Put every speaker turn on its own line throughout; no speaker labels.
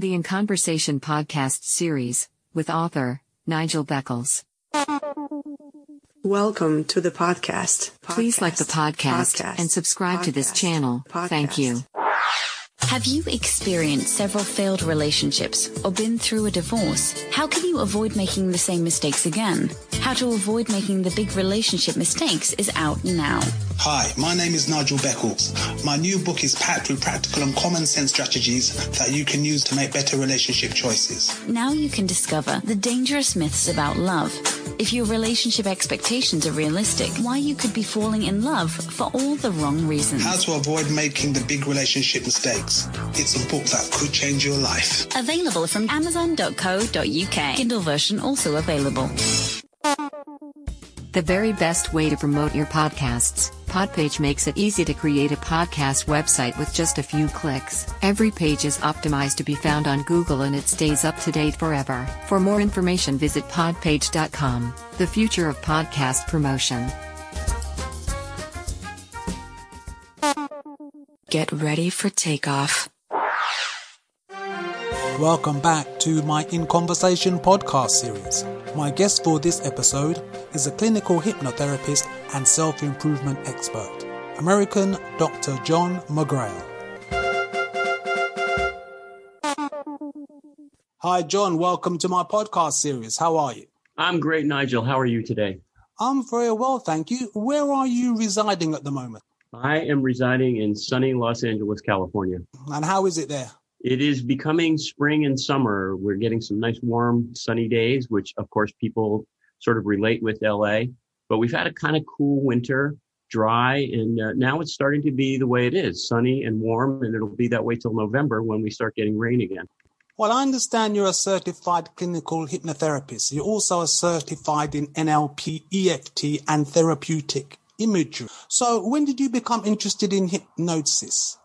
The In Conversation podcast series, with author Nigel Beckles.
Welcome to the podcast.
Please like the podcast,
Podcast.
and subscribe to this
Podcast.
channel. Thank you.
Have you experienced several failed relationships or been through a divorce? How can you avoid making the same mistakes again? How to avoid making the big relationship mistakes is out now.
Hi, my name is Nigel Beckles. My new book is packed with practical and common sense strategies that you can use to make better relationship choices.
Now you can discover the dangerous myths about love. If your relationship expectations are realistic, why you could be falling in love for all the wrong reasons.
How to avoid making the big relationship mistakes. It's a book that could change your life.
Available from amazon.co.uk. Kindle version also available.
The very best way to promote your podcasts. Podpage makes it easy to create a podcast website with just a few clicks. Every page is optimized to be found on Google and it stays up to date forever. For more information, visit podpage.com. The future of podcast promotion.
Get ready for takeoff.
Welcome back to my In Conversation podcast series. My guest for this episode is a clinical hypnotherapist and self improvement expert, American Dr. John McGrail. Hi, John. Welcome to my podcast series. How are you?
I'm great, Nigel. How are you today?
I'm very well, thank you. Where are you residing at the moment?
I am residing in sunny Los Angeles, California.
And how is it there?
It is becoming spring and summer. We're getting some nice warm sunny days, which of course people sort of relate with LA. But we've had a kind of cool winter, dry, and uh, now it's starting to be the way it is, sunny and warm, and it'll be that way till November when we start getting rain again.
Well, I understand you're a certified clinical hypnotherapist. You're also a certified in NLP, EFT, and therapeutic imagery. So, when did you become interested in hypnosis?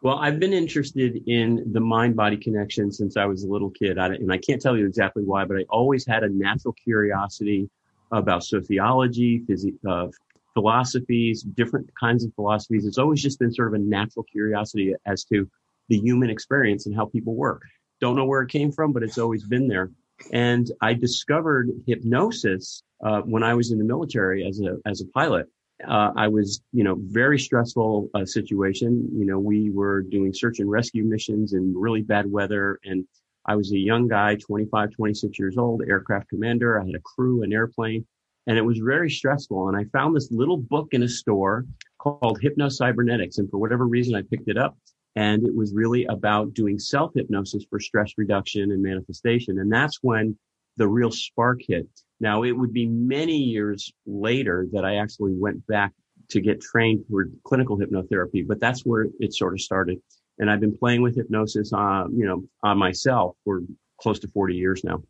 Well, I've been interested in the mind body connection since I was a little kid. I, and I can't tell you exactly why, but I always had a natural curiosity about sociology, uh, philosophies, different kinds of philosophies. It's always just been sort of a natural curiosity as to the human experience and how people work. Don't know where it came from, but it's always been there. And I discovered hypnosis uh, when I was in the military as a as a pilot uh, I was, you know, very stressful uh, situation. You know, we were doing search and rescue missions in really bad weather. And I was a young guy, 25, 26 years old, aircraft commander. I had a crew, an airplane, and it was very stressful. And I found this little book in a store called Hypno-Cybernetics. And for whatever reason, I picked it up. And it was really about doing self hypnosis for stress reduction and manifestation. And that's when the real spark hit. Now, it would be many years later that I actually went back to get trained for clinical hypnotherapy, but that's where it sort of started. And I've been playing with hypnosis, uh, you know, on myself for close to 40 years now.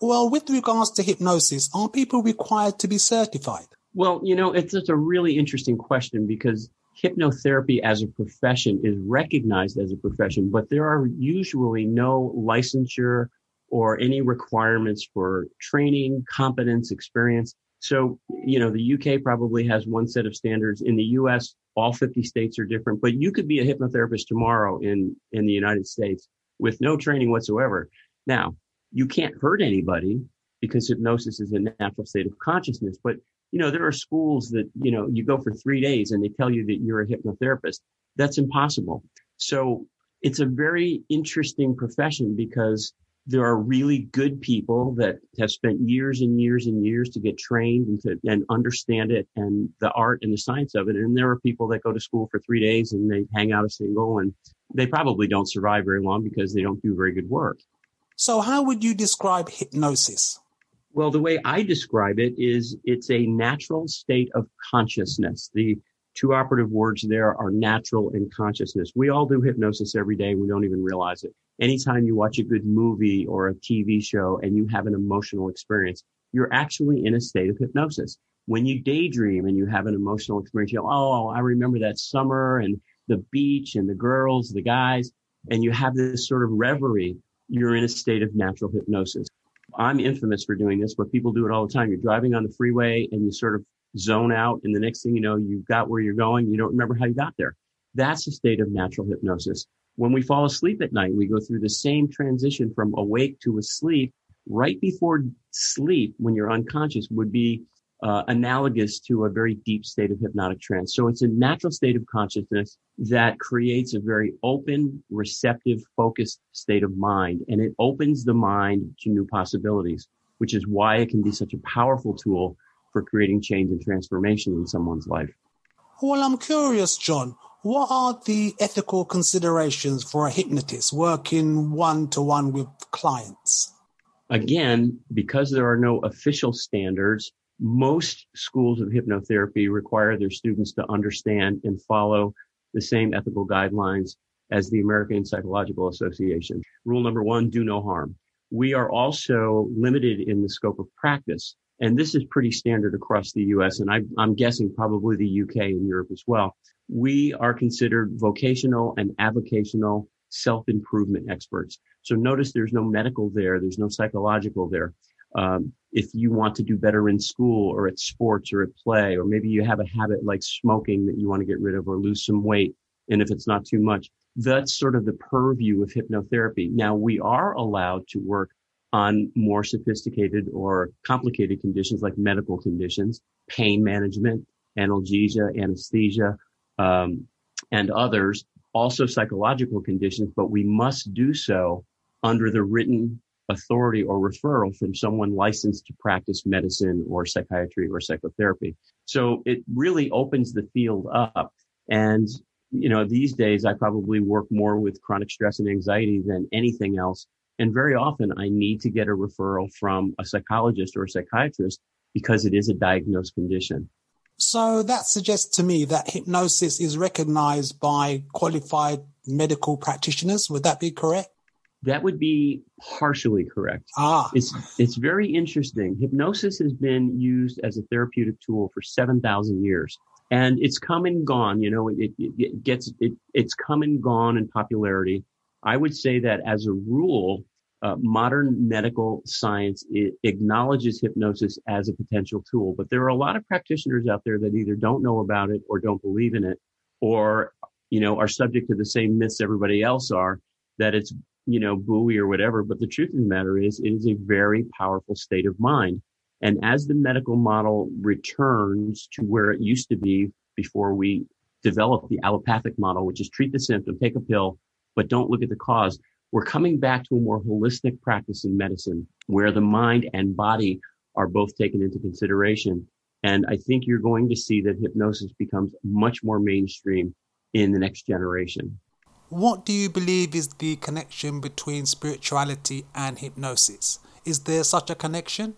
Well, with regards to hypnosis, are people required to be certified?
Well, you know, it's, it's a really interesting question because hypnotherapy as a profession is recognized as a profession, but there are usually no licensure or any requirements for training, competence, experience. So, you know, the UK probably has one set of standards. In the US, all 50 states are different, but you could be a hypnotherapist tomorrow in, in the United States with no training whatsoever. Now, you can't hurt anybody because hypnosis is a natural state of consciousness, but you know, there are schools that, you know, you go for three days and they tell you that you're a hypnotherapist. That's impossible. So it's a very interesting profession because there are really good people that have spent years and years and years to get trained and to and understand it and the art and the science of it. And there are people that go to school for three days and they hang out a single and they probably don't survive very long because they don't do very good work.
So, how would you describe hypnosis?
Well, the way I describe it is it's a natural state of consciousness. The two operative words there are natural and consciousness. We all do hypnosis every day. We don't even realize it. Anytime you watch a good movie or a TV show and you have an emotional experience, you're actually in a state of hypnosis. When you daydream and you have an emotional experience, you go, Oh, I remember that summer and the beach and the girls, the guys, and you have this sort of reverie. You're in a state of natural hypnosis. I'm infamous for doing this, but people do it all the time. You're driving on the freeway and you sort of zone out. And the next thing you know, you've got where you're going. You don't remember how you got there. That's a state of natural hypnosis. when we fall asleep at night, we go through the same transition from awake to asleep. Right before sleep, when you're unconscious, would be uh, analogous to a very deep state of hypnotic trance. So it's a natural state of consciousness that creates a very open, receptive, focused state of mind. And it opens the mind to new possibilities, which is why it can be such a powerful tool for creating change and transformation in someone's life.
Well, I'm curious, John. What are the ethical considerations for a hypnotist working one to one with clients?
Again, because there are no official standards, most schools of hypnotherapy require their students to understand and follow the same ethical guidelines as the American Psychological Association. Rule number one, do no harm. We are also limited in the scope of practice. And this is pretty standard across the US. And I, am guessing probably the UK and Europe as well. We are considered vocational and avocational self-improvement experts. So notice there's no medical there. There's no psychological there. Um, if you want to do better in school or at sports or at play, or maybe you have a habit like smoking that you want to get rid of or lose some weight. And if it's not too much, that's sort of the purview of hypnotherapy. Now we are allowed to work on more sophisticated or complicated conditions like medical conditions, pain management, analgesia, anesthesia, um, and others, also psychological conditions, but we must do so under the written authority or referral from someone licensed to practice medicine or psychiatry or psychotherapy. So it really opens the field up. And, you know, these days I probably work more with chronic stress and anxiety than anything else. And very often I need to get a referral from a psychologist or a psychiatrist because it is a diagnosed condition.
So that suggests to me that hypnosis is recognized by qualified medical practitioners. Would that be correct?
That would be partially correct.
Ah.
It's, it's very interesting. Hypnosis has been used as a therapeutic tool for 7,000 years. And it's come and gone, you know, it, it, it gets, it, it's come and gone in popularity. I would say that as a rule, uh, modern medical science acknowledges hypnosis as a potential tool, but there are a lot of practitioners out there that either don't know about it or don't believe in it, or you know are subject to the same myths everybody else are that it's you know, buoy or whatever. But the truth of the matter is it is a very powerful state of mind. And as the medical model returns to where it used to be before we developed the allopathic model, which is treat the symptom, take a pill, but don't look at the cause. We're coming back to a more holistic practice in medicine where the mind and body are both taken into consideration. And I think you're going to see that hypnosis becomes much more mainstream in the next generation.
What do you believe is the connection between spirituality and hypnosis? Is there such a connection?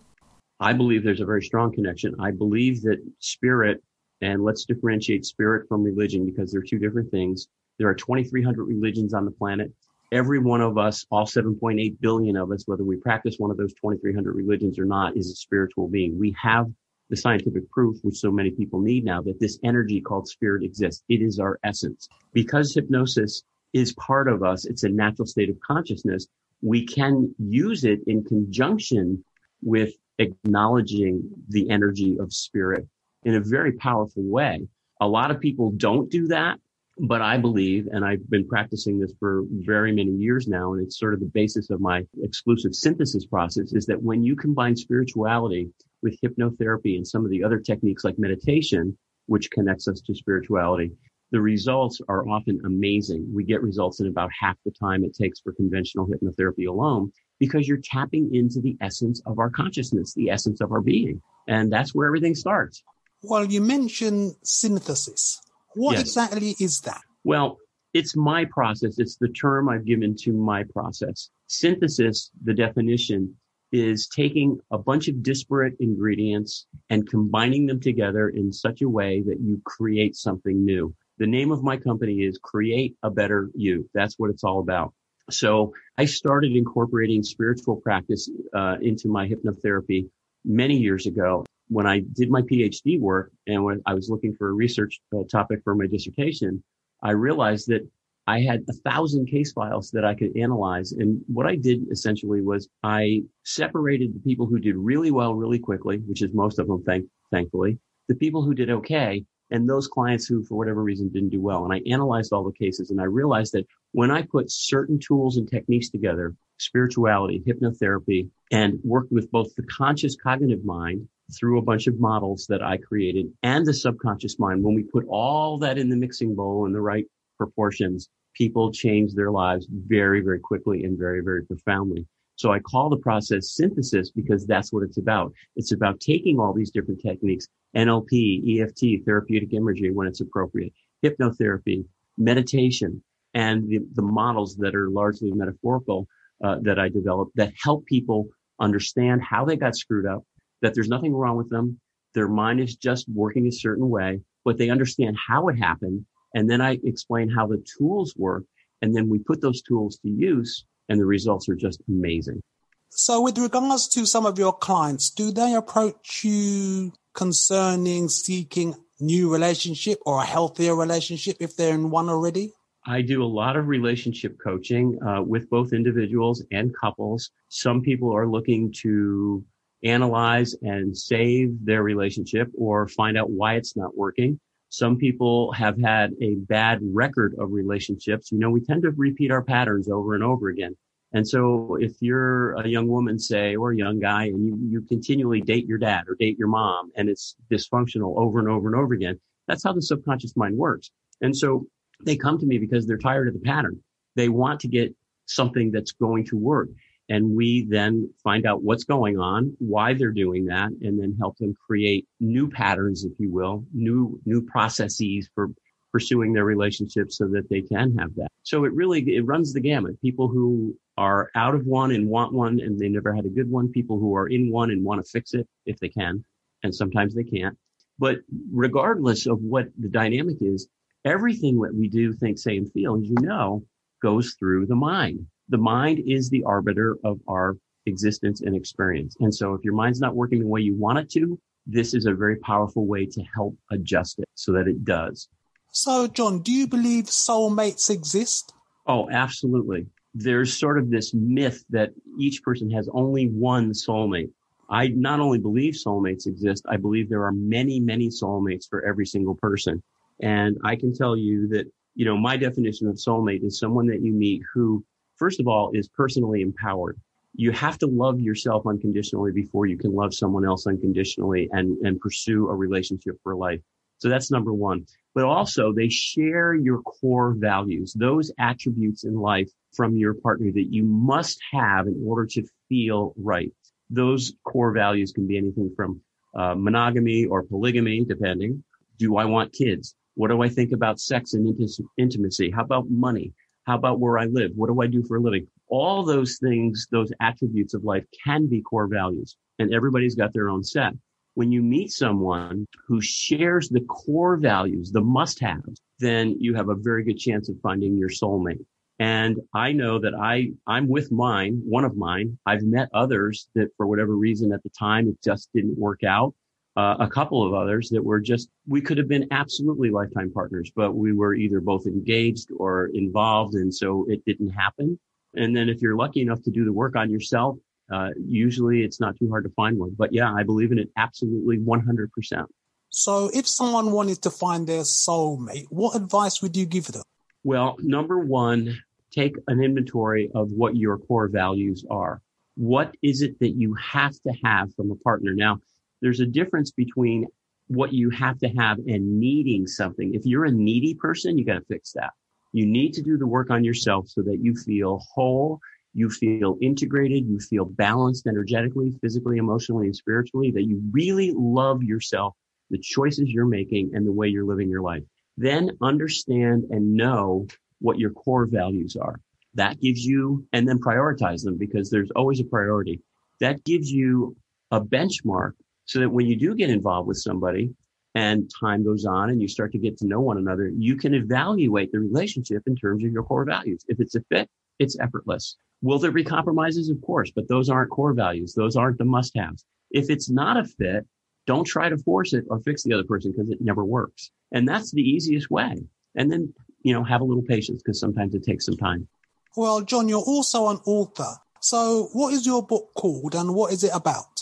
I believe there's a very strong connection. I believe that spirit, and let's differentiate spirit from religion because they're two different things. There are 2,300 religions on the planet. Every one of us, all 7.8 billion of us, whether we practice one of those 2,300 religions or not, is a spiritual being. We have the scientific proof, which so many people need now, that this energy called spirit exists. It is our essence. Because hypnosis is part of us. It's a natural state of consciousness. We can use it in conjunction with acknowledging the energy of spirit in a very powerful way. A lot of people don't do that, but I believe, and I've been practicing this for very many years now, and it's sort of the basis of my exclusive synthesis process is that when you combine spirituality with hypnotherapy and some of the other techniques like meditation, which connects us to spirituality, the results are often amazing. We get results in about half the time it takes for conventional hypnotherapy alone because you're tapping into the essence of our consciousness, the essence of our being. And that's where everything starts.
Well, you mentioned synthesis. What yes. exactly is that?
Well, it's my process. It's the term I've given to my process. Synthesis, the definition is taking a bunch of disparate ingredients and combining them together in such a way that you create something new. The name of my company is Create a Better You. That's what it's all about. So I started incorporating spiritual practice uh, into my hypnotherapy many years ago. When I did my PhD work and when I was looking for a research uh, topic for my dissertation, I realized that I had a thousand case files that I could analyze. And what I did essentially was I separated the people who did really well really quickly, which is most of them, thank, thankfully, the people who did okay, and those clients who, for whatever reason, didn't do well. And I analyzed all the cases and I realized that when I put certain tools and techniques together, spirituality, hypnotherapy, and worked with both the conscious cognitive mind through a bunch of models that I created and the subconscious mind, when we put all that in the mixing bowl in the right proportions, people change their lives very, very quickly and very, very profoundly. So I call the process synthesis because that's what it's about. It's about taking all these different techniques, NLP, EFT, therapeutic imagery when it's appropriate, hypnotherapy, meditation, and the, the models that are largely metaphorical uh, that I developed that help people understand how they got screwed up, that there's nothing wrong with them. Their mind is just working a certain way, but they understand how it happened. And then I explain how the tools work. And then we put those tools to use and the results are just amazing.
So with regards to some of your clients, do they approach you concerning seeking new relationship or a healthier relationship if they're in one already?
I do a lot of relationship coaching uh, with both individuals and couples. Some people are looking to analyze and save their relationship or find out why it's not working. Some people have had a bad record of relationships. You know, we tend to repeat our patterns over and over again. And so if you're a young woman, say, or a young guy, and you, you continually date your dad or date your mom and it's dysfunctional over and over and over again, that's how the subconscious mind works. And so they come to me because they're tired of the pattern. They want to get something that's going to work. And we then find out what's going on, why they're doing that, and then help them create new patterns, if you will, new, new processes for pursuing their relationships so that they can have that. So it really, it runs the gamut. People who are out of one and want one and they never had a good one. People who are in one and want to fix it if they can. And sometimes they can't. But regardless of what the dynamic is, everything that we do, think, say, and feel, as you know, goes through the mind. The mind is the arbiter of our existence and experience. And so if your mind's not working the way you want it to, this is a very powerful way to help adjust it so that it does.
So, John, do you believe soulmates exist?
Oh, absolutely. There's sort of this myth that each person has only one soulmate. I not only believe soulmates exist, I believe there are many, many soulmates for every single person. And I can tell you that, you know, my definition of soulmate is someone that you meet who, first of all, is personally empowered. You have to love yourself unconditionally before you can love someone else unconditionally and, and pursue a relationship for life. So that's number one. But also they share your core values, those attributes in life from your partner that you must have in order to feel right. Those core values can be anything from uh, monogamy or polygamy, depending. Do I want kids? What do I think about sex and intimacy? How about money? How about where I live? What do I do for a living? All those things, those attributes of life can be core values and everybody's got their own set. When you meet someone who shares the core values, the must haves, then you have a very good chance of finding your soulmate. And I know that I, I'm with mine, one of mine. I've met others that for whatever reason at the time, it just didn't work out uh, a couple of others that were just, we could have been absolutely lifetime partners, but we were either both engaged or involved. And so it didn't happen. And then if you're lucky enough to do the work on yourself, uh, usually it's not too hard to find one. But yeah, I believe in it absolutely 100%.
So if someone wanted to find their soulmate, what advice would you give them?
Well, number one, take an inventory of what your core values are. What is it that you have to have from a partner? Now, there's a difference between what you have to have and needing something. If you're a needy person, you got to fix that. You need to do the work on yourself so that you feel whole, you feel integrated, you feel balanced energetically, physically, emotionally, and spiritually, that you really love yourself, the choices you're making, and the way you're living your life. Then understand and know what your core values are. That gives you, and then prioritize them because there's always a priority. That gives you a benchmark so that when you do get involved with somebody and time goes on and you start to get to know one another, you can evaluate the relationship in terms of your core values. If it's a fit, it's effortless. Will there be compromises? Of course, but those aren't core values. Those aren't the must haves. If it's not a fit, don't try to force it or fix the other person because it never works. And that's the easiest way. And then, you know, have a little patience because sometimes it takes some time.
Well, John, you're also an author. So what is your book called and what is it about?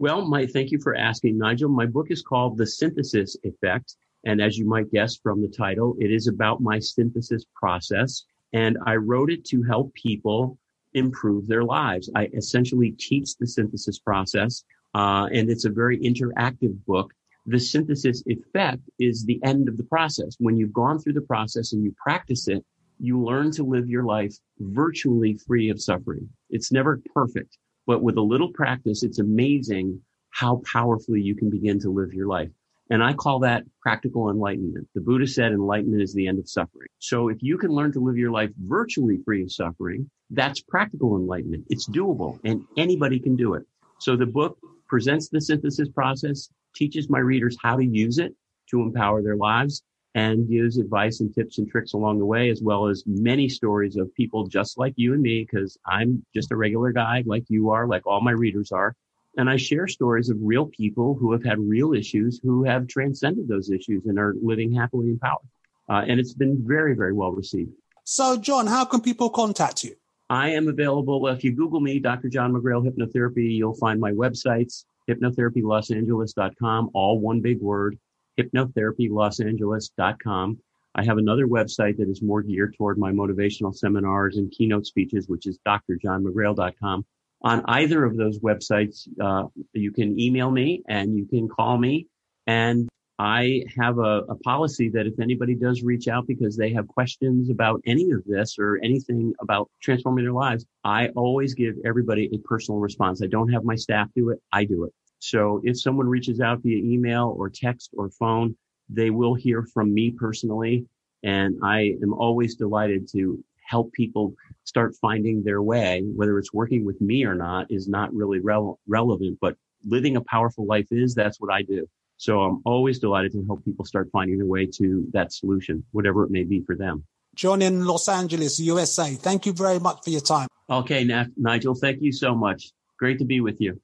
Well, my thank you for asking, Nigel. My book is called The Synthesis Effect. And as you might guess from the title, it is about my synthesis process. And I wrote it to help people improve their lives. I essentially teach the synthesis process, uh, and it's a very interactive book. The synthesis effect is the end of the process. When you've gone through the process and you practice it, you learn to live your life virtually free of suffering. It's never perfect, but with a little practice, it's amazing how powerfully you can begin to live your life. And I call that practical enlightenment. The Buddha said enlightenment is the end of suffering. So if you can learn to live your life virtually free of suffering, that's practical enlightenment. It's doable and anybody can do it. So the book presents the synthesis process, teaches my readers how to use it to empower their lives and gives advice and tips and tricks along the way, as well as many stories of people just like you and me, because I'm just a regular guy like you are, like all my readers are. And I share stories of real people who have had real issues, who have transcended those issues and are living happily in power. Uh, and it's been very, very well received.
So, John, how can people contact you?
I am available. If you Google me, Dr. John McGrail Hypnotherapy, you'll find my websites, hypnotherapylosangeles.com, all one big word, hypnotherapylosangeles.com. I have another website that is more geared toward my motivational seminars and keynote speeches, which is drjohnmcgrail.com on either of those websites, uh, you can email me and you can call me. And I have a, a, policy that if anybody does reach out because they have questions about any of this or anything about transforming their lives, I always give everybody a personal response. I don't have my staff do it. I do it. So if someone reaches out via email or text or phone, they will hear from me personally. And I am always delighted to help people start finding their way, whether it's working with me or not, is not really rele- relevant. But living a powerful life is, that's what I do. So I'm always delighted to help people start finding their way to that solution, whatever it may be for them.
John in Los Angeles, USA, thank you very much for your time.
Okay, Nigel, thank you so much. Great to be with you.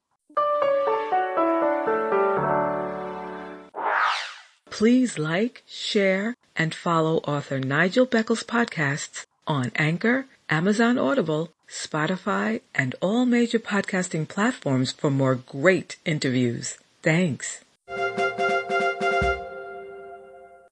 Please like, share, and follow author Nigel Beckles' podcasts on Anchor, Amazon Audible, Spotify, and all major podcasting platforms for more great interviews. Thanks.